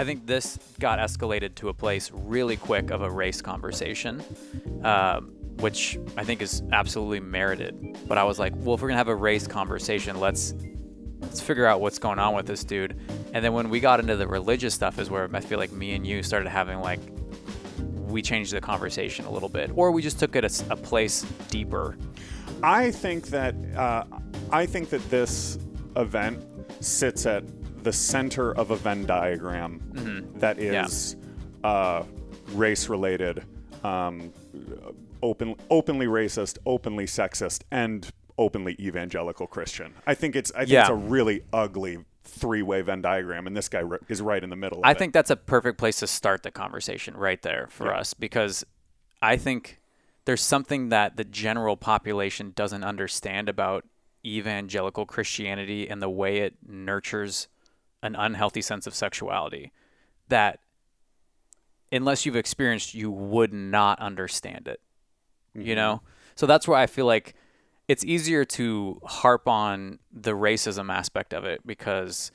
I think this got escalated to a place really quick of a race conversation, um, which I think is absolutely merited. But I was like, well, if we're gonna have a race conversation, let's let's figure out what's going on with this dude. And then when we got into the religious stuff, is where I feel like me and you started having like we changed the conversation a little bit, or we just took it a, a place deeper. I think that uh, I think that this event sits at the center of a Venn diagram Mm-hmm. that is uh, race related, um, open, openly racist, openly sexist, and openly evangelical Christian. I think it's I think Yeah. it's a really ugly three way Venn diagram, and this guy is right in the middle. Of I it. think that's a perfect place to start the conversation right there for Yeah. us because I think there's something that the general population doesn't understand about evangelical Christianity and the way it nurtures an unhealthy sense of sexuality that unless you've experienced you would not understand it you mm-hmm. know? So that's where i feel like it's easier to harp on the racism aspect of it because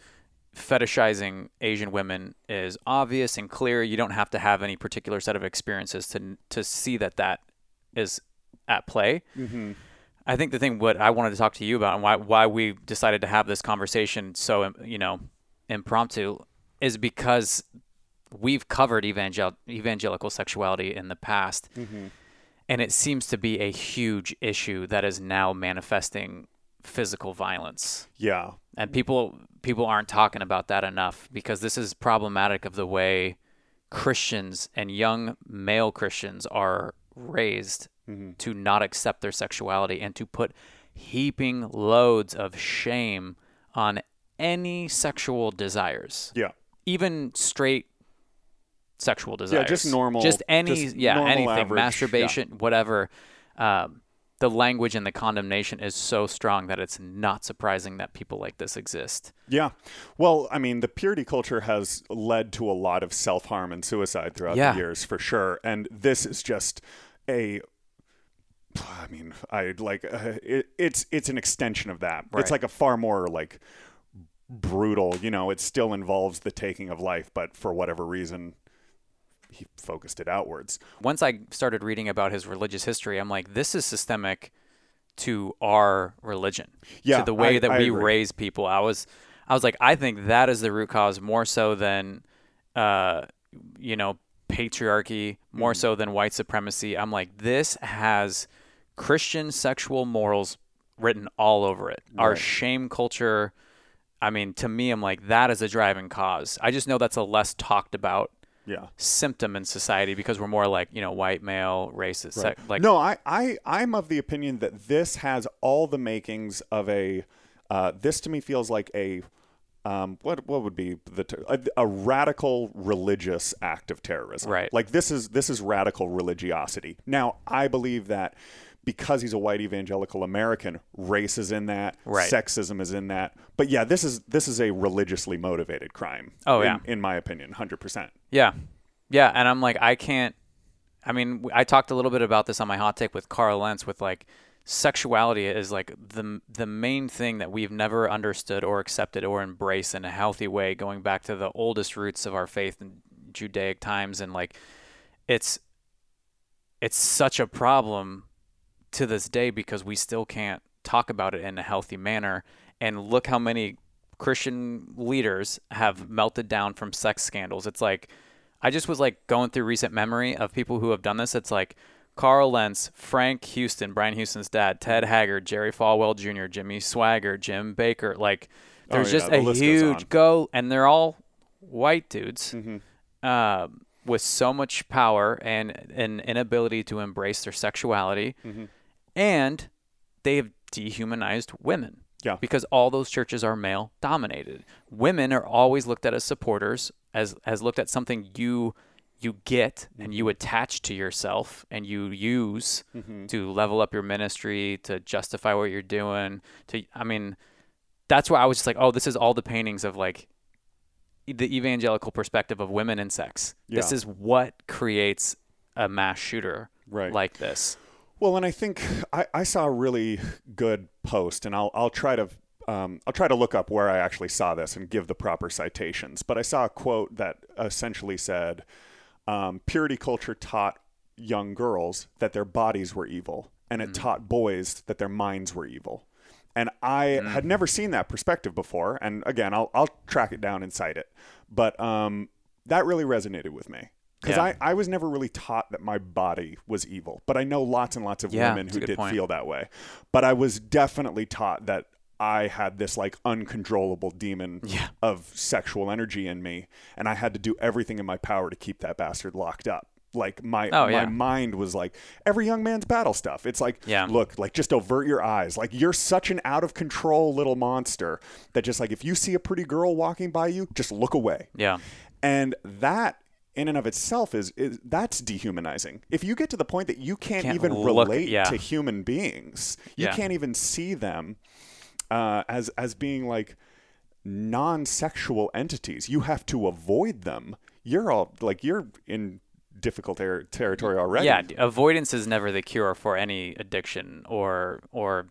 fetishizing asian women is obvious and clear. You don't have to have any particular set of experiences to to see that that is at play. Mm-hmm. I think the thing what I wanted to talk to you about and why why we decided to have this conversation so you know impromptu is because we've covered evangel- evangelical sexuality in the past. Mm-hmm. And it seems to be a huge issue that is now manifesting physical violence. Yeah, and people people aren't talking about that enough because this is problematic of the way Christians and young male Christians are raised mm-hmm. to not accept their sexuality and to put heaping loads of shame on any sexual desires, yeah. even straight sexual desires. Yeah, just normal- just any, just yeah, anything, average, yeah. masturbation, whatever. Um, the language and the condemnation is so strong that it's not surprising that people like this exist. Yeah. Well, I mean, the purity culture has led to a lot of self harm and suicide throughout Yeah. the years, for sure. And this is just a. I mean, I like uh, it, it's it's an extension of that. Right. It's like a far more like brutal. You know, it still involves the taking of life, but for whatever reason, he focused it outwards. once I started reading about his religious history, I'm like, this is systemic to our religion, Yeah, to the way I- that I we agree. raise people. I was, I was like, I think that is the root cause more so than, uh, you know, patriarchy, more Mm-hmm. so than white supremacy. I'm like, this has Christian sexual morals written all over it. Our shame culture. I mean, to me, I'm like, that is a driving cause. I just know that's a less talked about Yeah. symptom in society because we're more like you know white male racist sec- like no, I, I, I'm of the opinion that this has all the makings of a. Uh, this to me feels like a. Um, what what would be the ter- a, a radical religious act of terrorism? Right. Like this is this is radical religiosity. Now I believe that because he's a white evangelical American, race is in that, Right. sexism is in that. But yeah, this is this is a religiously motivated crime. Oh, in, yeah. in my opinion, hundred percent. yeah yeah and i'm like i can't i mean I talked a little bit about this on my hot take with carl lentz with like sexuality is like the the main thing that we've never understood or accepted or embraced in a healthy way going back to the oldest roots of our faith in judaic times and like it's it's such a problem to this day because we still can't talk about it in a healthy manner and look how many christian leaders have melted down from sex scandals it's like i just was like going through recent memory of people who have done this it's like carl lentz frank houston brian houston's dad ted haggard jerry falwell jr jimmy swaggart jim bakker like there's Oh, yeah, just the a list goes on. huge go and they're all white dudes Mm-hmm. um, with so much power and an inability to embrace their sexuality, Mm-hmm. And they have dehumanized women. Yeah. Because all those churches are male dominated. Women are always looked at as supporters, as as looked at something you you get and you mm-hmm. attach to yourself and you use mm-hmm. to level up your ministry, to justify what you're doing. To I mean, that's why I was just like, oh, this is all the paintings of like the evangelical perspective of women and sex. This is what creates a mass shooter Right. like this. Well, and I think I, I saw a really good post, and I'll I'll try to um, I'll try to look up where I actually saw this and give the proper citations. But I saw a quote that essentially said, um, "Purity culture taught young girls that their bodies were evil, and it taught boys that their minds were evil." And I had never seen that perspective before. And again, I'll I'll track it down and cite it. But um, that really resonated with me because Yeah. I, I was never really taught that my body was evil. But I know lots and lots of Yeah, women who did point. feel that way. But I was definitely taught that I had this like uncontrollable demon Yeah. of sexual energy in me, and I had to do everything in my power to keep that bastard locked up. Like my Oh, my yeah. mind was like every young man's battle stuff. It's like, Yeah. look, like just avert your eyes. Like you're such an out of control little monster that just like if you see a pretty girl walking by you, just look away. Yeah. And that in and of itself is, is that's dehumanizing. If you get to the point that you can't, Can't even look- relate yeah. to human beings, you Yeah. can't even see them uh, as as being like non-sexual entities. You have to avoid them. You're all like you're in difficult ter- territory already. Yeah, avoidance is never the cure for any addiction or or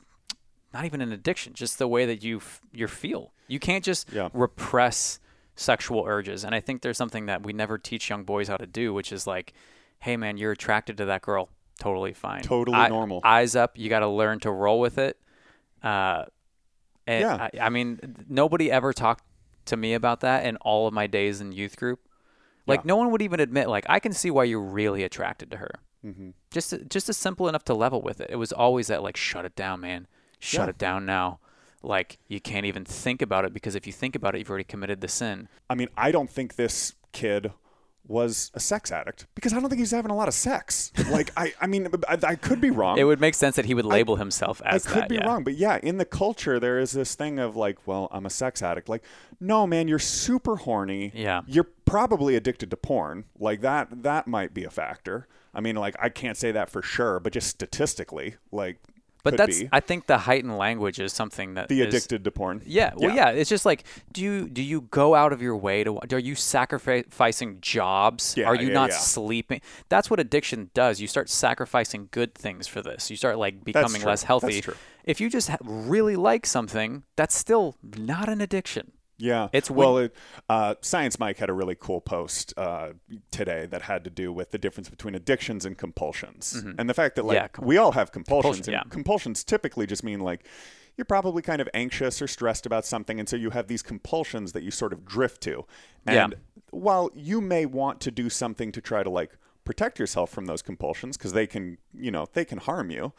not even an addiction, just the way that you f- you feel. You can't just Yeah. repress sexual urges. And I think there's something that we never teach young boys how to do, which is like, hey man, you're attracted to that girl, totally fine, Totally Eye- normal. Eyes up, you got to learn to roll with it. Uh, and Yeah. I, I mean, nobody ever talked to me about that in all of my days in youth group. Like Yeah. no one would even admit. Like I can see why you're really attracted to her. Mm-hmm. Just just as simple enough to level with it. It was always that like shut it down, man. Shut Yeah. it down now. Like you can't even think about it because if you think about it, you've already committed the sin. I mean, I don't think this kid was a sex addict because I don't think he's having a lot of sex. Like, I, I mean, I, I could be wrong. It would make sense that he would label himself as. I could that. be yeah. wrong, but yeah, in the culture, there is this thing of like, well, I'm a sex addict. Like, no, man, you're super horny. Yeah. You're probably addicted to porn. Like that, that might be a factor. I mean, like, I can't say that for sure, but just statistically, like, But could that's be. I think the heightened language is something that the is- addicted to porn. Yeah, well, yeah. It's just like, do you do you go out of your way to? Are you sacrificing jobs? Yeah, are you yeah, not yeah. sleeping? That's what addiction does. You start sacrificing good things for this. You start like becoming less That's healthy. true. If you just ha- really like something, that's still not an addiction. Yeah, It's well. It, uh, Science Mike had a really cool post uh, today that had to do with the difference between addictions and compulsions, and the fact that like Mm-hmm. Yeah, com- we all have compulsions, Compulsion, and yeah. compulsions typically just mean like you're probably kind of anxious or stressed about something, and so you have these compulsions that you sort of drift to. Yeah. And while you may want to do something to try to like protect yourself from those compulsions because they can, you know, they can harm you.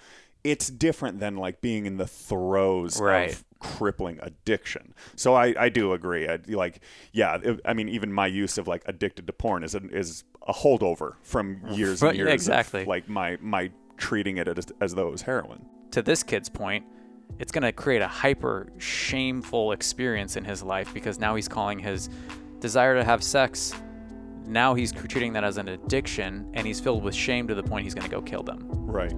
It's different than like being in the throes Right. of crippling addiction. So I, I do agree. I like yeah. it- I mean, even my use of like addicted to porn is a, is a holdover from years and years. of, exactly. like my my treating it as, as though it was heroin. To this kid's point, it's going to create a hyper shameful experience in his life because now he's calling his desire to have sex. Now he's treating that as an addiction, and he's filled with shame to the point he's going to go kill them. Right.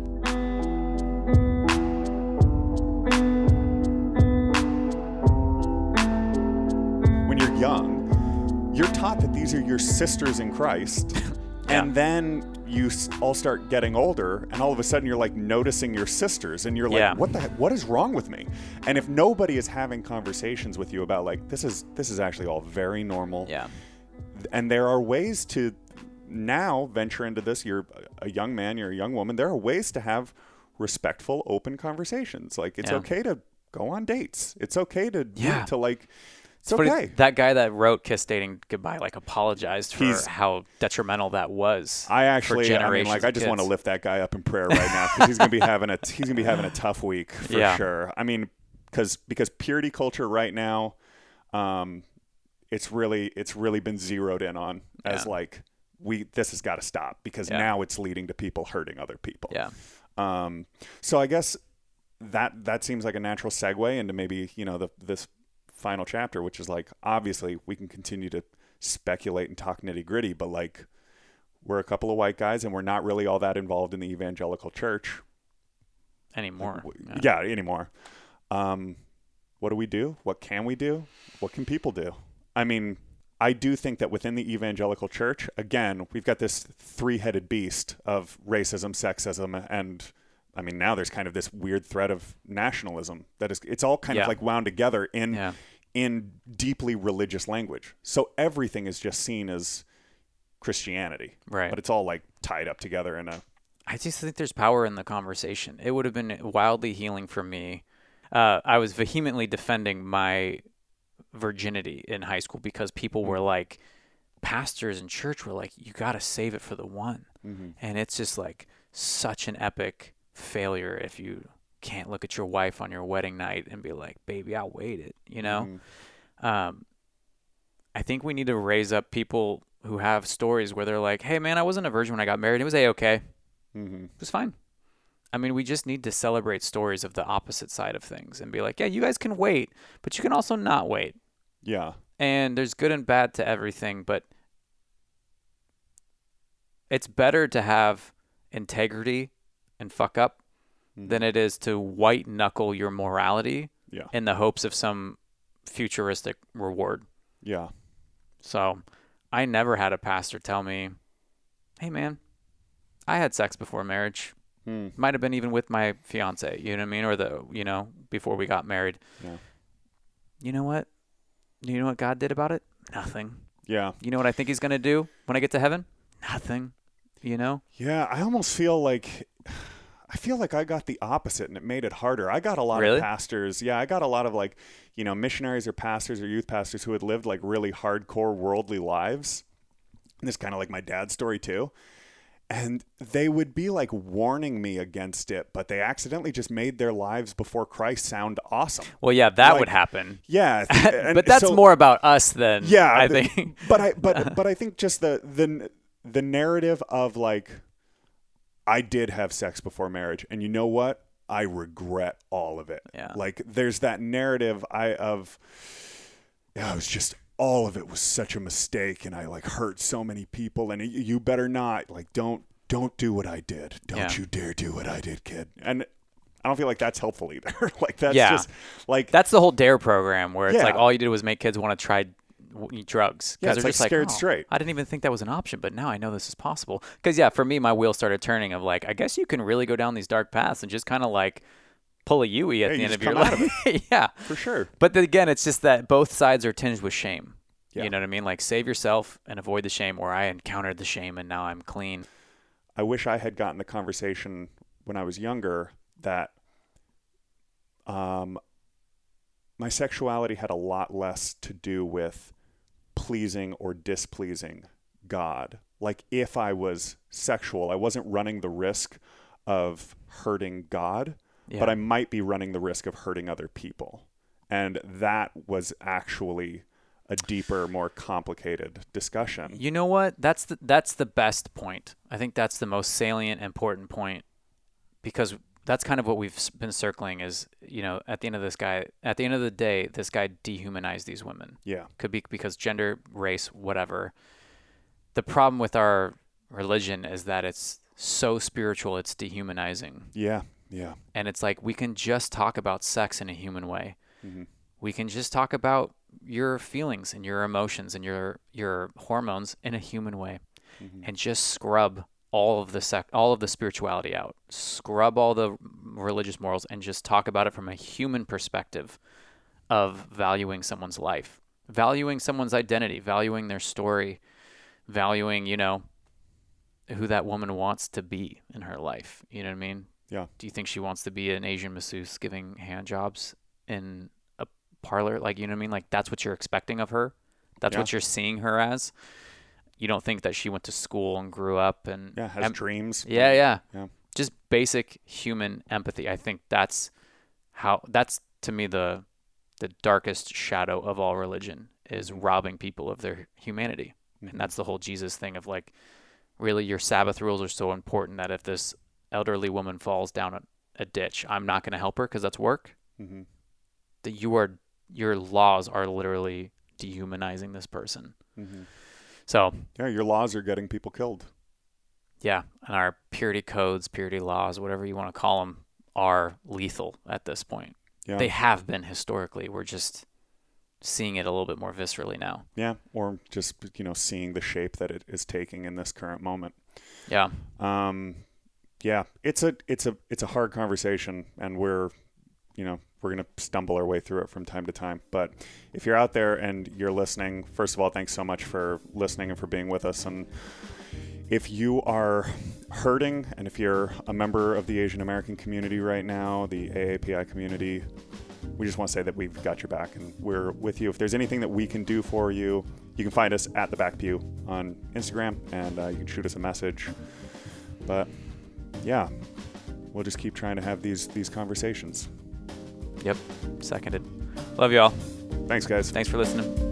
Young, you're taught that these are your sisters in Christ. Yeah. And then you all start getting older, and all of a sudden you're like noticing your sisters, and you're like, Yeah. "What the? Heck? What is wrong with me?" And if nobody is having conversations with you about like this is this is actually all very normal, Yeah. and there are ways to now venture into this you're a young man you're a young woman there are ways to have respectful open conversations like it's Yeah. okay to go on dates it's okay to Yeah. to like it's okay that guy that wrote "Kiss Dating Goodbye" like apologized for He's- how detrimental that was. I actually, I mean, like, I just want to lift that guy up in prayer right now because he's gonna be having a he's gonna be having a tough week for Yeah. sure. I mean, because because purity culture right now, um, it's really it's really been zeroed in on as Yeah. like we this has got to stop because Yeah. now it's leading to people hurting other people. Yeah. Um, so I guess that that seems like a natural segue into maybe you know the this final chapter, which is like obviously we can continue to speculate and talk nitty gritty, but like we're a couple of white guys and we're not really all that involved in the evangelical church. Anymore. W- Yeah. Yeah, anymore. Um, what do we do? What can we do? What can people do? I mean, I do think that within the evangelical church, again, we've got this three headed beast of racism, sexism, and I mean, now there's kind of this weird thread of nationalism that is, it's all kind Yeah. of like wound together in, Yeah. in deeply religious language. So everything is just seen as Christianity. Right. But it's all like tied up together in a, I just think there's power in the conversation. It would have been wildly healing for me. Uh, I was vehemently defending my virginity in high school because people were like, pastors in church were like, you got to save it for the one. And it's just like such an epic failure if you can't look at your wife on your wedding night and be like, baby, I waited, you know? Um, I think we need to raise up people who have stories where they're like, hey, man, I wasn't a virgin when I got married. It was A okay. mm-hmm. It was fine. I mean, we just need to celebrate stories of the opposite side of things and be like, yeah, you guys can wait, but you can also not wait. yeah. And there's good and bad to everything, but it's better to have integrity and fuck up than it is to white knuckle your morality Yeah. in the hopes of some futuristic reward. Yeah. So I never had a pastor tell me, hey, man, I had sex before marriage. Hmm. Might have been even with my fiance, you know what I mean? Or the, you know, before we got married. Yeah. You know what? You know what God did about it? Nothing. Yeah. You know what I think he's going to do when I get to heaven? Nothing. You know? Yeah. I almost feel like, I feel like I got the opposite and it made it harder. I got a lot Really? of pastors. Yeah. I got a lot of like, you know, missionaries or pastors or youth pastors who had lived like really hardcore worldly lives. And this is kind of like my dad's story too. And they would be like warning me against it, but they accidentally just made their lives before Christ sound awesome. Well, yeah, that Like, would happen. Yeah. but that's so- more about us than yeah I the- think. but i but but i think just the the the narrative of like i did have sex before marriage and you know what i regret all of it Yeah. like there's that narrative i of oh, yeah, it was just all of it was such a mistake and i like hurt so many people and you better not like don't don't do what i did don't Yeah. you dare do what i did kid and i don't feel like that's helpful either like that's Yeah. just like That's the whole DARE program where it's like all you did was make kids want to try drugs Yeah, it's like just like scared "Oh, straight." I didn't even think that was an option, but now I know this is possible. Because yeah, for me, my wheels started turning of like, I guess you can really go down these dark paths and just kind of like pull a Yui at Yeah, the end of your out of life. yeah, for sure but then again, it's just that both sides are tinged with shame. Yeah. You know what I mean? Like save yourself and avoid the shame. Where I encountered the shame and now I'm clean. I wish I had gotten the conversation when I was younger that um, my sexuality had a lot less to do with pleasing or displeasing God. Like if I was sexual, I wasn't running the risk of hurting God, Yeah. but I might be running the risk of hurting other people. And that was actually a deeper, more complicated discussion. You know what? That's the that's the best point. I think that's the most salient, important point, because that's kind of what we've been circling. Is you know, at the end of this guy, at the end of the day, this guy dehumanized these women. Yeah. Could be because gender, race, whatever. The problem with our religion is that it's so spiritual, it's dehumanizing, Yeah. Yeah. and it's like we can just talk about sex in a human way. Mhm. We can just talk about your feelings and your emotions and your your hormones in a human way and just scrub all of the sec- all of the spirituality out. Scrub all the religious morals and just talk about it from a human perspective of valuing someone's life, valuing someone's identity, valuing their story, valuing, you know, who that woman wants to be in her life. You know what I mean? Yeah. Do you think she wants to be an Asian masseuse giving hand jobs in a parlor? Like, you know what I mean? Like, that's what you're expecting of her. That's Yeah. what you're seeing her as. You don't think that she went to school and grew up and Yeah. Has em- dreams. yeah, yeah, Yeah. Just basic human empathy. I think that's how that's to me the the darkest shadow of all religion is robbing people of their humanity. And that's the whole Jesus thing of like really your Sabbath rules are so important that if this elderly woman falls down a, a ditch, I'm not going to help her because that's work. hmm That you are your laws are literally dehumanizing this person. hmm So Yeah, your laws are getting people killed. yeah, and our purity codes, purity laws, whatever you want to call them, are lethal at this point. Yeah. They have been historically. We're just seeing it a little bit more viscerally now. yeah, or just you know seeing the shape that it is taking in this current moment. Yeah. Um, yeah, it's a it's a it's a hard conversation, and we're you know we're gonna stumble our way through it from time to time. But if you're out there and you're listening, first of all, thanks so much for listening and for being with us. And if you are hurting, and if you're a member of the Asian American community right now, the AAPI community, we just want to say that we've got your back and we're with you. If there's anything that we can do for you, you can find us at the back pew on Instagram and uh, you can shoot us a message. But yeah, we'll just keep trying to have these these conversations. Yep. Seconded. Love you all. Thanks, guys. Thanks for listening.